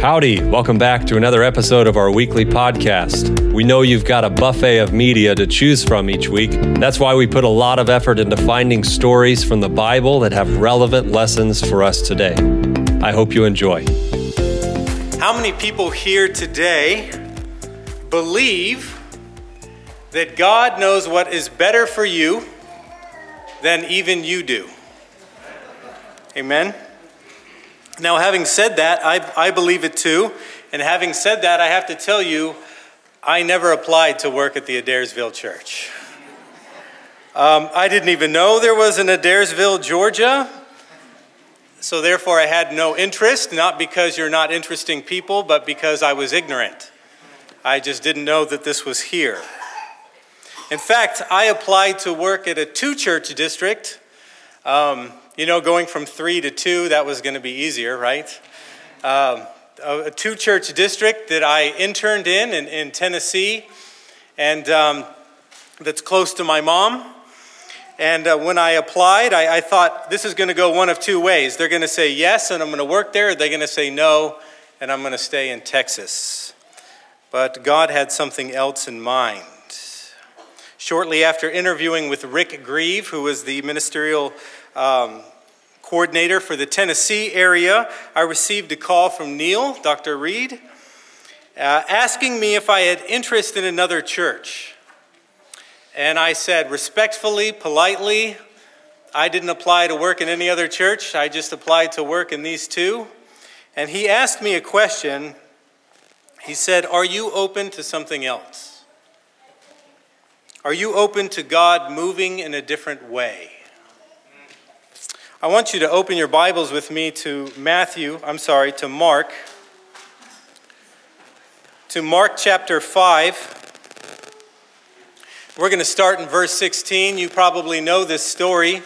Howdy, welcome back to another episode of our weekly podcast. We know you've got a buffet of media to choose from each week. That's why we put a lot of effort into finding stories from the Bible that have relevant lessons for us today. I hope you enjoy. How many people here today believe that God knows what is better for you than even you do? Amen. Now, having said that, I, I believe it too. And having said that, I have to tell you, I never applied to work at the Adairsville Church. Um, I didn't even know there was an Adairsville, Georgia. So, therefore, I had no interest, not because you're not interesting people, but because I was ignorant. I just didn't know that this was here. In fact, I applied to work at a two church district. Um, you know, going from three to two, that was going to be easier, right? Um, a, two church district that I interned in in, in Tennessee, and um, that's close to my mom. And uh, when I applied, I, I thought this is going to go one of two ways. They're going to say yes, and I'm going to work there, or they're going to say no, and I'm going to stay in Texas. But God had something else in mind. Shortly after interviewing with Rick Grieve, who was the ministerial um, coordinator for the Tennessee area, I received a call from Neil, Dr. Reed, uh, asking me if I had interest in another church. And I said respectfully, politely, I didn't apply to work in any other church. I just applied to work in these two. And he asked me a question. He said, Are you open to something else? Are you open to God moving in a different way? I want you to open your Bibles with me to Matthew, I'm sorry, to Mark. To Mark chapter 5. We're going to start in verse 16. You probably know this story.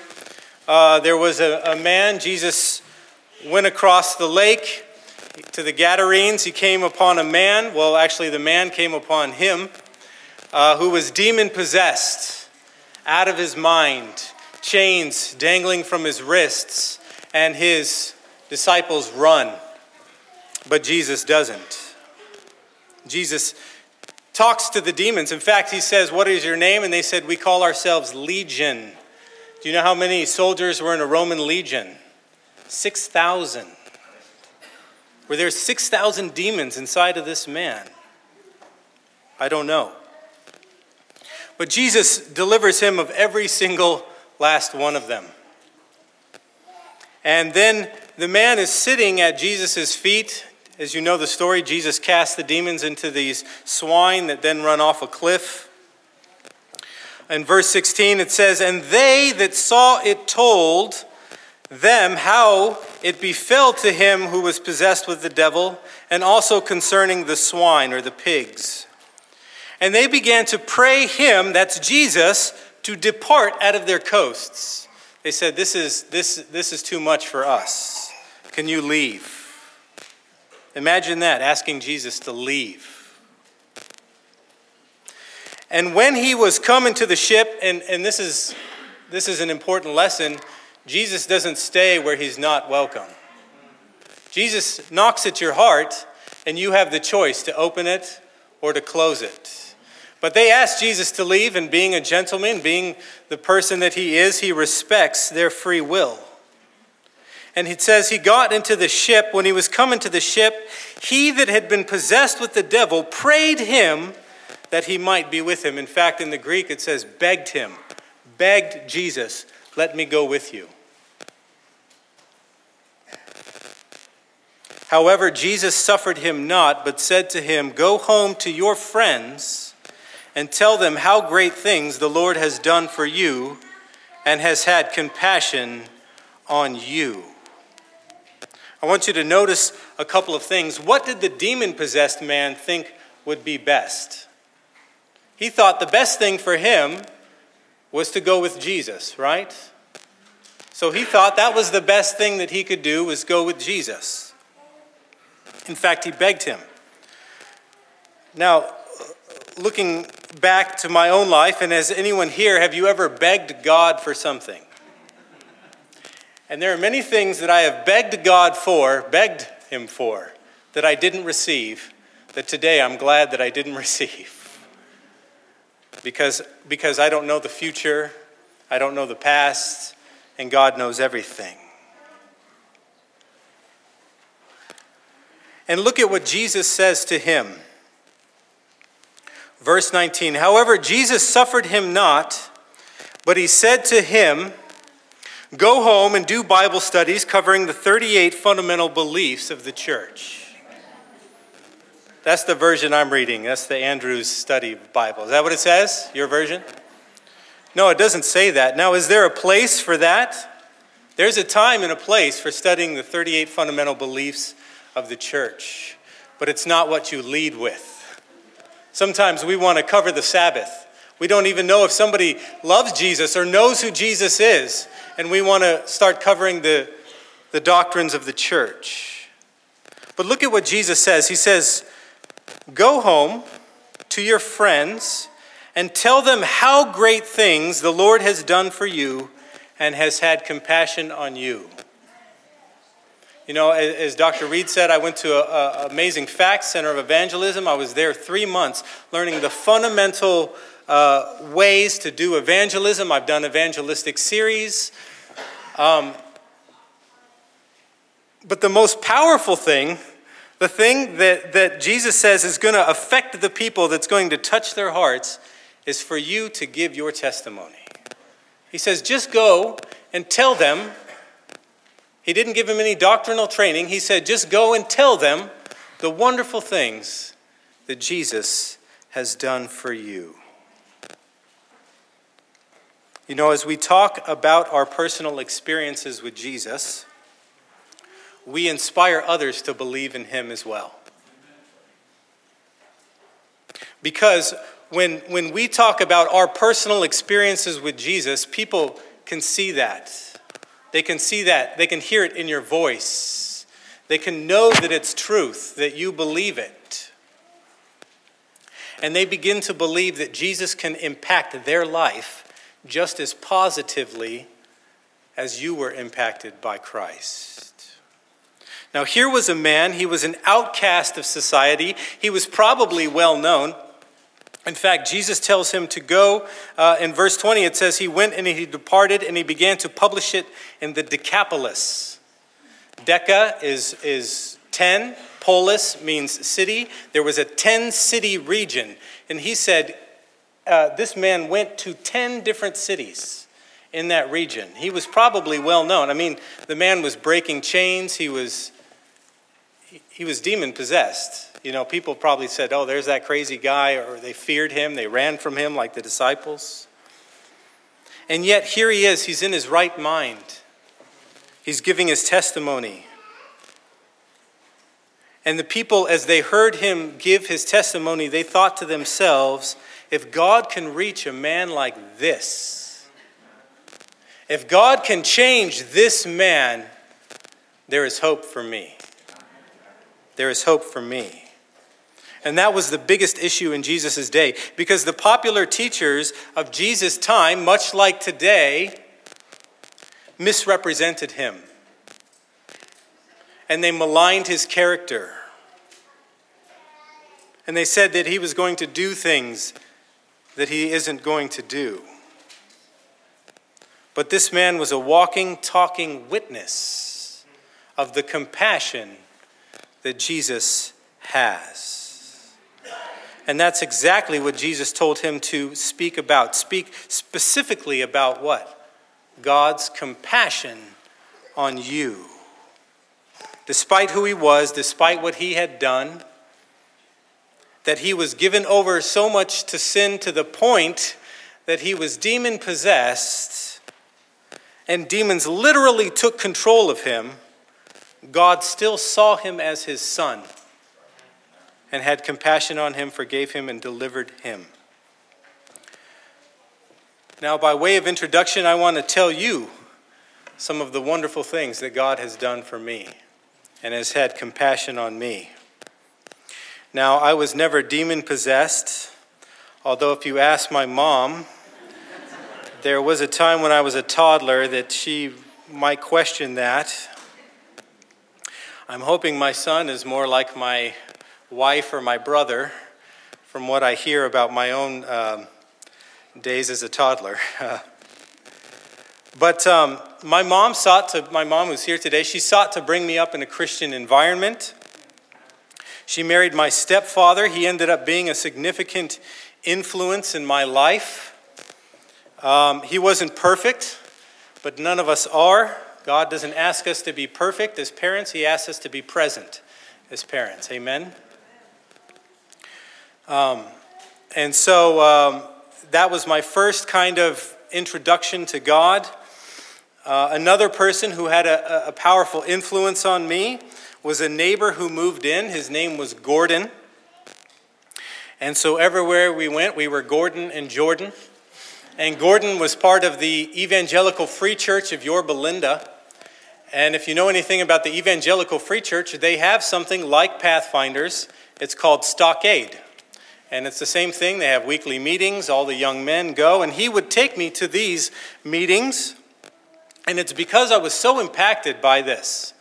Uh, there was a, a man, Jesus went across the lake to the Gadarenes. He came upon a man, well, actually, the man came upon him, uh, who was demon possessed, out of his mind chains dangling from his wrists, and his disciples run. But Jesus doesn't. Jesus talks to the demons. In fact, he says, What is your name? And they said, We call ourselves Legion. Do you know how many soldiers were in a Roman legion? 6,000. Were there 6,000 demons inside of this man? I don't know. But Jesus delivers him of every single last one of them. And then the man is sitting at Jesus' feet. As you know the story, Jesus cast the demons into these swine that then run off a cliff. In verse 16, it says, And they that saw it told them how it befell to him who was possessed with the devil, and also concerning the swine or the pigs. And they began to pray him, that's Jesus, to depart out of their coasts. They said, This is, this, this is too much for us. Can you leave? Imagine that, asking Jesus to leave. And when he was coming to the ship, and, and this, is, this is an important lesson, Jesus doesn't stay where he's not welcome. Jesus knocks at your heart, and you have the choice to open it or to close it. But they asked Jesus to leave, and being a gentleman, being the person that he is, he respects their free will. And it says, He got into the ship. When he was coming to the ship, he that had been possessed with the devil prayed him that he might be with him. In fact, in the Greek, it says, begged him, begged Jesus, let me go with you. However, Jesus suffered him not, but said to him, Go home to your friends and tell them how great things the Lord has done for you and has had compassion on you. I want you to notice a couple of things. What did the demon possessed man think would be best? He thought the best thing for him was to go with Jesus, right? So he thought that was the best thing that he could do was go with Jesus. In fact, he begged him. Now, looking back to my own life, and as anyone here, have you ever begged God for something? And there are many things that I have begged God for, begged Him for, that I didn't receive that today I'm glad that I didn't receive. Because, because I don't know the future, I don't know the past, and God knows everything. And look at what Jesus says to him. Verse 19 However, Jesus suffered him not, but he said to him, Go home and do Bible studies covering the 38 fundamental beliefs of the church. That's the version I'm reading. That's the Andrews Study Bible. Is that what it says? Your version? No, it doesn't say that. Now, is there a place for that? There's a time and a place for studying the 38 fundamental beliefs of the church, but it's not what you lead with. Sometimes we want to cover the Sabbath. We don't even know if somebody loves Jesus or knows who Jesus is, and we want to start covering the, the doctrines of the church. But look at what Jesus says. He says, Go home to your friends and tell them how great things the Lord has done for you and has had compassion on you. You know, as Dr. Reed said, I went to an amazing Facts Center of Evangelism. I was there three months learning the fundamental uh, ways to do evangelism. I've done evangelistic series. Um, but the most powerful thing the thing that, that Jesus says is going to affect the people, that's going to touch their hearts, is for you to give your testimony. He says, just go and tell them. He didn't give him any doctrinal training. He said, just go and tell them the wonderful things that Jesus has done for you. You know, as we talk about our personal experiences with Jesus, we inspire others to believe in him as well. Because when, when we talk about our personal experiences with Jesus, people can see that. They can see that. They can hear it in your voice. They can know that it's truth, that you believe it. And they begin to believe that Jesus can impact their life just as positively as you were impacted by Christ. Now, here was a man, he was an outcast of society. He was probably well known. In fact, Jesus tells him to go. Uh, in verse 20, it says, He went and he departed and he began to publish it in the Decapolis. Deca is, is 10, polis means city. There was a 10 city region. And he said, uh, This man went to 10 different cities in that region. He was probably well known. I mean, the man was breaking chains, he was he was demon possessed. You know, people probably said, oh, there's that crazy guy, or they feared him, they ran from him like the disciples. And yet, here he is, he's in his right mind. He's giving his testimony. And the people, as they heard him give his testimony, they thought to themselves, if God can reach a man like this, if God can change this man, there is hope for me there is hope for me. And that was the biggest issue in Jesus' day because the popular teachers of Jesus' time, much like today, misrepresented him. And they maligned his character. And they said that he was going to do things that he isn't going to do. But this man was a walking, talking witness of the compassion that Jesus has. And that's exactly what Jesus told him to speak about. Speak specifically about what? God's compassion on you. Despite who he was, despite what he had done, that he was given over so much to sin to the point that he was demon possessed, and demons literally took control of him God still saw him as his son and had compassion on him, forgave him, and delivered him. Now, by way of introduction, I want to tell you some of the wonderful things that God has done for me and has had compassion on me. Now, I was never demon possessed, although, if you ask my mom, there was a time when I was a toddler that she might question that. I'm hoping my son is more like my wife or my brother from what I hear about my own um, days as a toddler. but um, my mom sought to, my mom who's here today, she sought to bring me up in a Christian environment. She married my stepfather. He ended up being a significant influence in my life. Um, he wasn't perfect, but none of us are. God doesn't ask us to be perfect as parents, He asks us to be present as parents. Amen? Um, and so um, that was my first kind of introduction to God. Uh, another person who had a, a powerful influence on me was a neighbor who moved in. His name was Gordon. And so everywhere we went, we were Gordon and Jordan. And Gordon was part of the Evangelical Free Church of Yorba Linda. And if you know anything about the Evangelical Free Church, they have something like Pathfinders. It's called Stockade. And it's the same thing. They have weekly meetings. All the young men go. And he would take me to these meetings. And it's because I was so impacted by this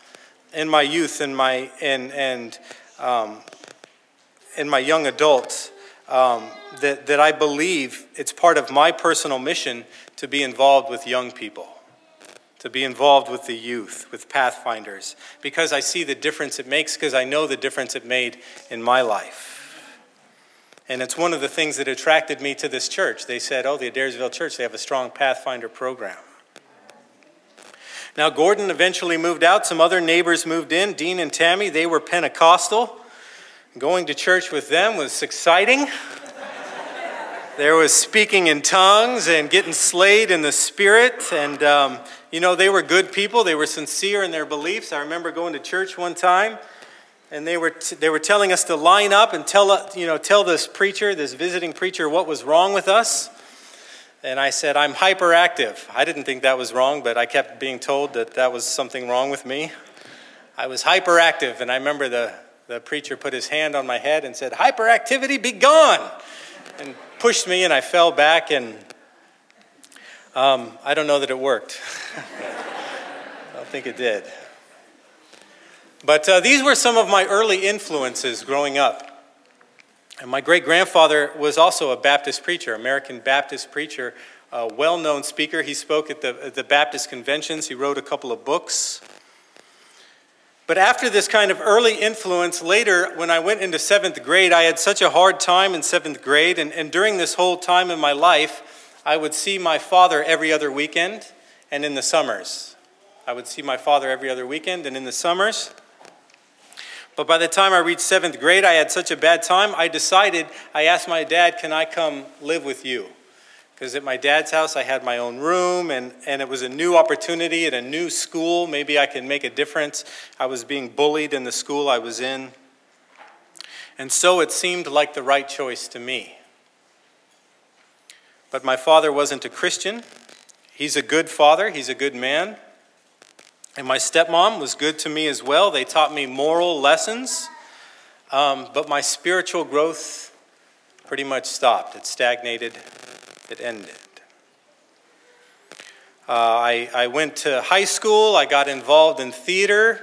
in my youth and my and and um, in my young adults um, that that I believe it's part of my personal mission to be involved with young people, to be involved with the youth, with Pathfinders, because I see the difference it makes, because I know the difference it made in my life. And it's one of the things that attracted me to this church. They said, oh, the Adairsville Church, they have a strong Pathfinder program. Now, Gordon eventually moved out. Some other neighbors moved in. Dean and Tammy, they were Pentecostal. Going to church with them was exciting. there was speaking in tongues and getting slayed in the spirit. And, um, you know, they were good people. They were sincere in their beliefs. I remember going to church one time, and they were, t- they were telling us to line up and tell, you know, tell this preacher, this visiting preacher, what was wrong with us. And I said, I'm hyperactive. I didn't think that was wrong, but I kept being told that that was something wrong with me. I was hyperactive, and I remember the, the preacher put his hand on my head and said, Hyperactivity, be gone! And pushed me, and I fell back, and um, I don't know that it worked. I don't think it did. But uh, these were some of my early influences growing up. And my great grandfather was also a Baptist preacher, American Baptist preacher, a well known speaker. He spoke at the, at the Baptist conventions, he wrote a couple of books. But after this kind of early influence, later, when I went into seventh grade, I had such a hard time in seventh grade. And, and during this whole time in my life, I would see my father every other weekend and in the summers. I would see my father every other weekend and in the summers. But by the time I reached seventh grade, I had such a bad time, I decided, I asked my dad, Can I come live with you? Because at my dad's house, I had my own room, and, and it was a new opportunity at a new school. Maybe I could make a difference. I was being bullied in the school I was in. And so it seemed like the right choice to me. But my father wasn't a Christian. He's a good father, he's a good man. And my stepmom was good to me as well. They taught me moral lessons. Um, but my spiritual growth pretty much stopped. It stagnated, it ended. Uh, I, I went to high school, I got involved in theater.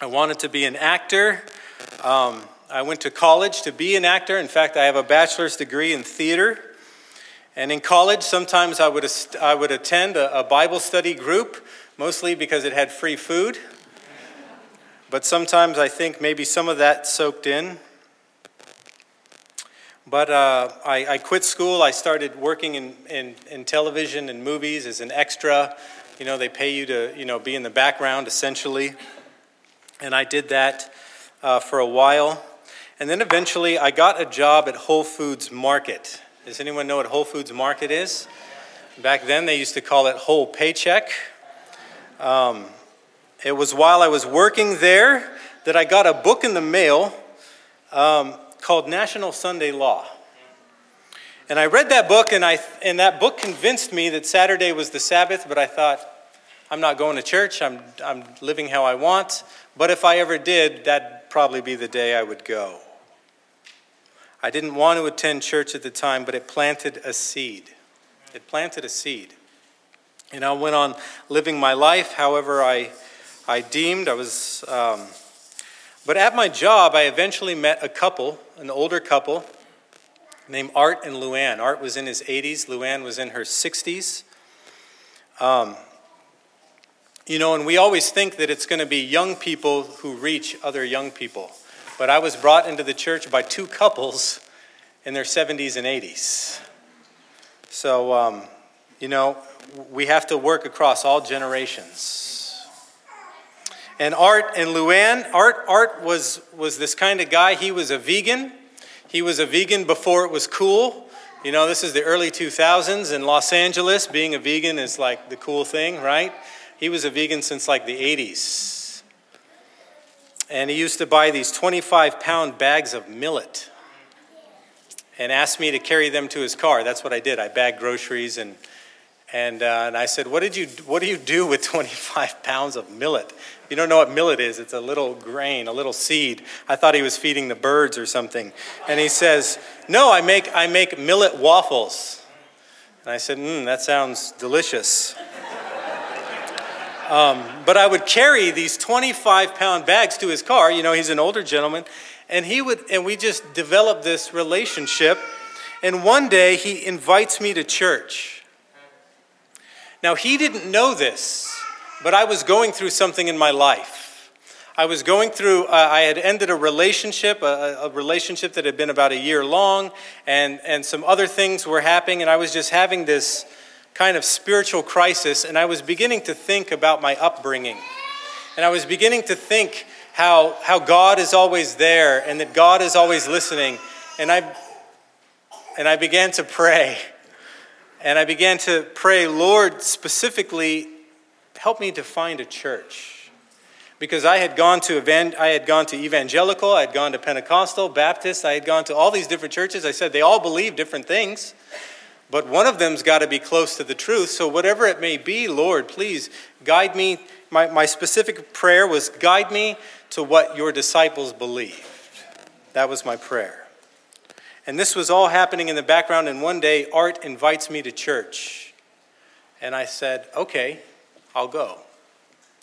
I wanted to be an actor. Um, I went to college to be an actor. In fact, I have a bachelor's degree in theater. And in college, sometimes I would, I would attend a, a Bible study group mostly because it had free food. But sometimes I think maybe some of that soaked in. But uh, I, I, quit school. I started working in, in, in, television and movies as an extra. You know, they pay you to you know, be in the background essentially. And I did that uh, for a while. And then eventually I got a job at Whole Foods Market. Does anyone know what Whole Foods Market is? Back then they used to call it Whole Paycheck. Um, it was while I was working there that I got a book in the mail um, called National Sunday Law. And I read that book, and, I, and that book convinced me that Saturday was the Sabbath, but I thought, I'm not going to church. I'm, I'm living how I want. But if I ever did, that'd probably be the day I would go. I didn't want to attend church at the time, but it planted a seed. It planted a seed. And I went on living my life however I, I deemed, I was. Um, but at my job, I eventually met a couple, an older couple, named Art and Luann. Art was in his 80s, Luann was in her 60s. Um, you know, and we always think that it's going to be young people who reach other young people. But I was brought into the church by two couples in their 70s and 80s. So, um, you know, we have to work across all generations. And Art and Luann, Art, Art was, was this kind of guy. He was a vegan. He was a vegan before it was cool. You know, this is the early 2000s in Los Angeles. Being a vegan is like the cool thing, right? He was a vegan since like the 80s. And he used to buy these 25 pound bags of millet and asked me to carry them to his car. That's what I did. I bagged groceries and and, uh, and I said, what, did you, what do you do with 25 pounds of millet? If you don't know what millet is, it's a little grain, a little seed. I thought he was feeding the birds or something. And he says, No, I make, I make millet waffles. And I said, Mmm, that sounds delicious. Um, but I would carry these 25 pound bags to his car. You know, he's an older gentleman. And he would, and we just developed this relationship. And one day he invites me to church. Now, he didn't know this, but I was going through something in my life. I was going through, uh, I had ended a relationship, a, a, relationship that had been about a year long, and, and some other things were happening, and I was just having this kind of spiritual crisis, and I was beginning to think about my upbringing. And I was beginning to think how, how God is always there and that God is always listening. And I, and I began to pray. And I began to pray, Lord, specifically, help me to find a church. Because I had gone to I had gone to evangelical, I had gone to Pentecostal, Baptist, I had gone to all these different churches. I said they all believe different things. But one of them's got to be close to the truth. So, whatever it may be, Lord, please guide me. My, my specific prayer was guide me to what your disciples believed. That was my prayer. And this was all happening in the background. And one day, Art invites me to church. And I said, okay, I'll go.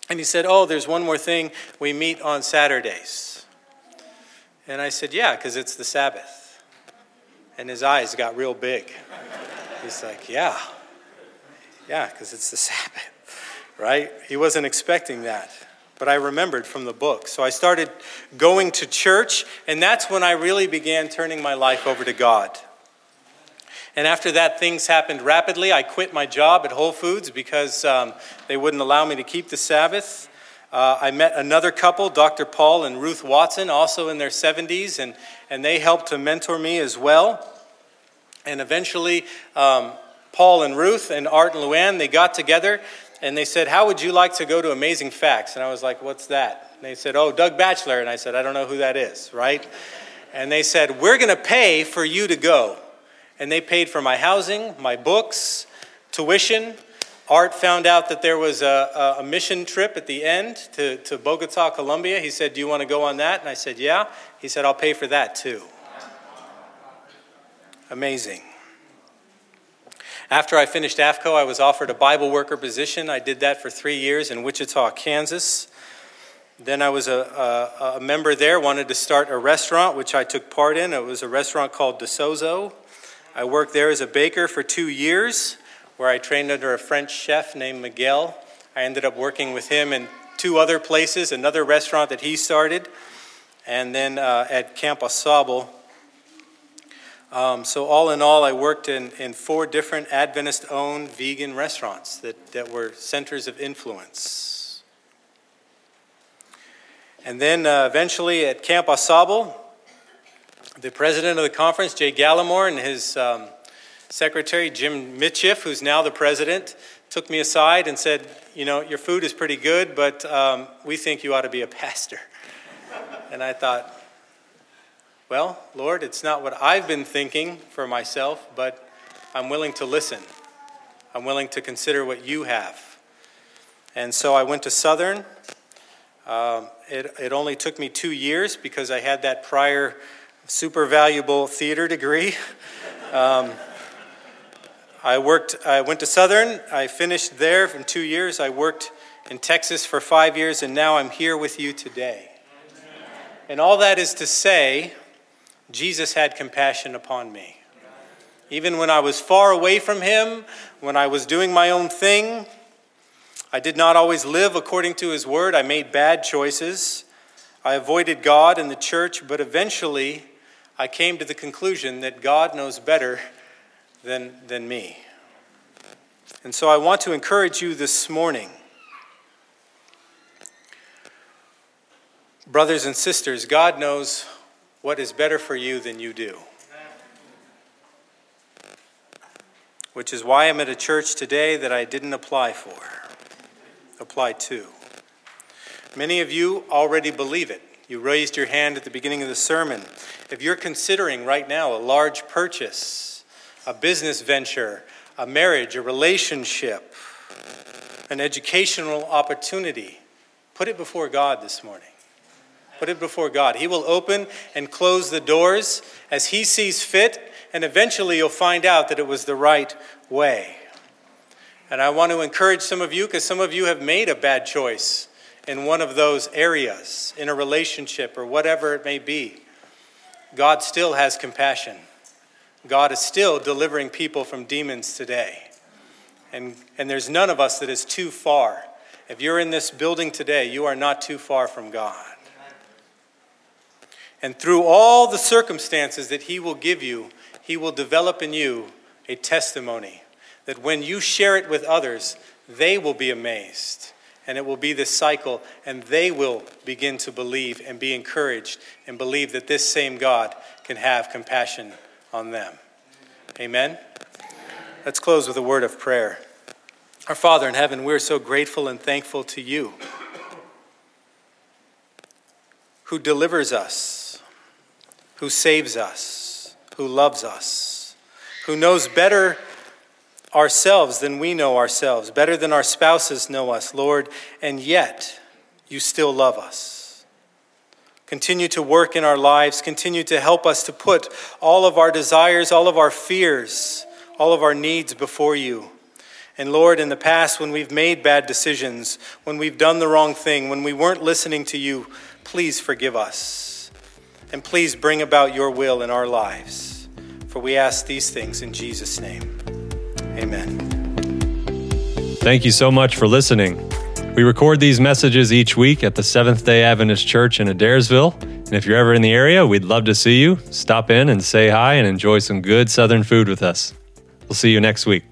And he said, oh, there's one more thing. We meet on Saturdays. And I said, yeah, because it's the Sabbath. And his eyes got real big. He's like, Yeah. Yeah, because it's the Sabbath, right? He wasn't expecting that. But I remembered from the book. So I started going to church, and that's when I really began turning my life over to God. And after that, things happened rapidly. I quit my job at Whole Foods because um, they wouldn't allow me to keep the Sabbath. Uh, I met another couple, Dr. Paul and Ruth Watson, also in their 70s, and, and they helped to mentor me as well. And eventually, um, Paul and Ruth and Art and Luann, they got together and they said, How would you like to go to Amazing Facts? And I was like, What's that? And they said, Oh, Doug Batchelor. And I said, I don't know who that is, right? And they said, We're going to pay for you to go. And they paid for my housing, my books, tuition. Art found out that there was a, a mission trip at the end to, to Bogota, Colombia. He said, Do you want to go on that? And I said, Yeah. He said, I'll pay for that too. Amazing. After I finished AFCO, I was offered a Bible worker position. I did that for three years in Wichita, Kansas. Then I was a, a, a, member there, wanted to start a restaurant, which I took part in. It was a restaurant called DeSozo. I worked there as a baker for two years, where I trained under a French chef named Miguel. I ended up working with him in two other places, another restaurant that he started, and then uh, at Camp Au um, so, all in all, I worked in, in four different Adventist owned vegan restaurants that, that were centers of influence. And then uh, eventually at Camp Sable, the president of the conference, Jay Gallimore, and his um, secretary, Jim Micheff, who's now the president, took me aside and said, You know, your food is pretty good, but um, we think you ought to be a pastor. And I thought, well, Lord, it's not what I've been thinking for myself, but I'm willing to listen. I'm willing to consider what you have. And so I went to Southern. Um, it, it only took me two years because I had that prior super valuable theater degree. Um, I worked. I went to Southern. I finished there in two years. I worked in Texas for five years, and now I'm here with you today. And all that is to say, Jesus had compassion upon me. Even when I was far away from him, when I was doing my own thing, I did not always live according to his word. I made bad choices. I avoided God and the church, but eventually I came to the conclusion that God knows better than, than me. And so I want to encourage you this morning. Brothers and sisters, God knows what is better for you than you do. Which is why I'm at a church today that I didn't apply for, apply to. Many of you already believe it. You raised your hand at the beginning of the sermon. If you're considering right now a large purchase, a business venture, a marriage, a relationship, an educational opportunity, put it before God this morning. Put it before God. He will open and close the doors as He sees fit, and eventually you'll find out that it was the right way. And I want to encourage some of you because some of you have made a bad choice in one of those areas, in a relationship or whatever it may be. God still has compassion. God is still delivering people from demons today. And, and there's none of us that is too far. If you're in this building today, you are not too far from God. And through all the circumstances that He will give you, He will develop in you a testimony that when you share it with others, they will be amazed. And it will be this cycle, and they will begin to believe and be encouraged and believe that this same God can have compassion on them. Amen? Let's close with a word of prayer. Our Father in heaven, we're so grateful and thankful to you who delivers us who saves us, who loves us, who knows better ourselves than we know ourselves, better than our spouses know us, Lord, and yet you still love us. Continue to work in our lives, continue to help us to put all of our desires, all of our fears, all of our needs before you. And Lord, in the past, when we've made bad decisions, when we've done the wrong thing, when we weren't listening to you, please forgive us. And please bring about your will in our lives. For we ask these things in Jesus' name. Amen. Thank you so much for listening. We record these messages each week at the Seventh day Adventist Church in Adairsville. And if you're ever in the area, we'd love to see you. Stop in and say hi and enjoy some good Southern food with us. We'll see you next week.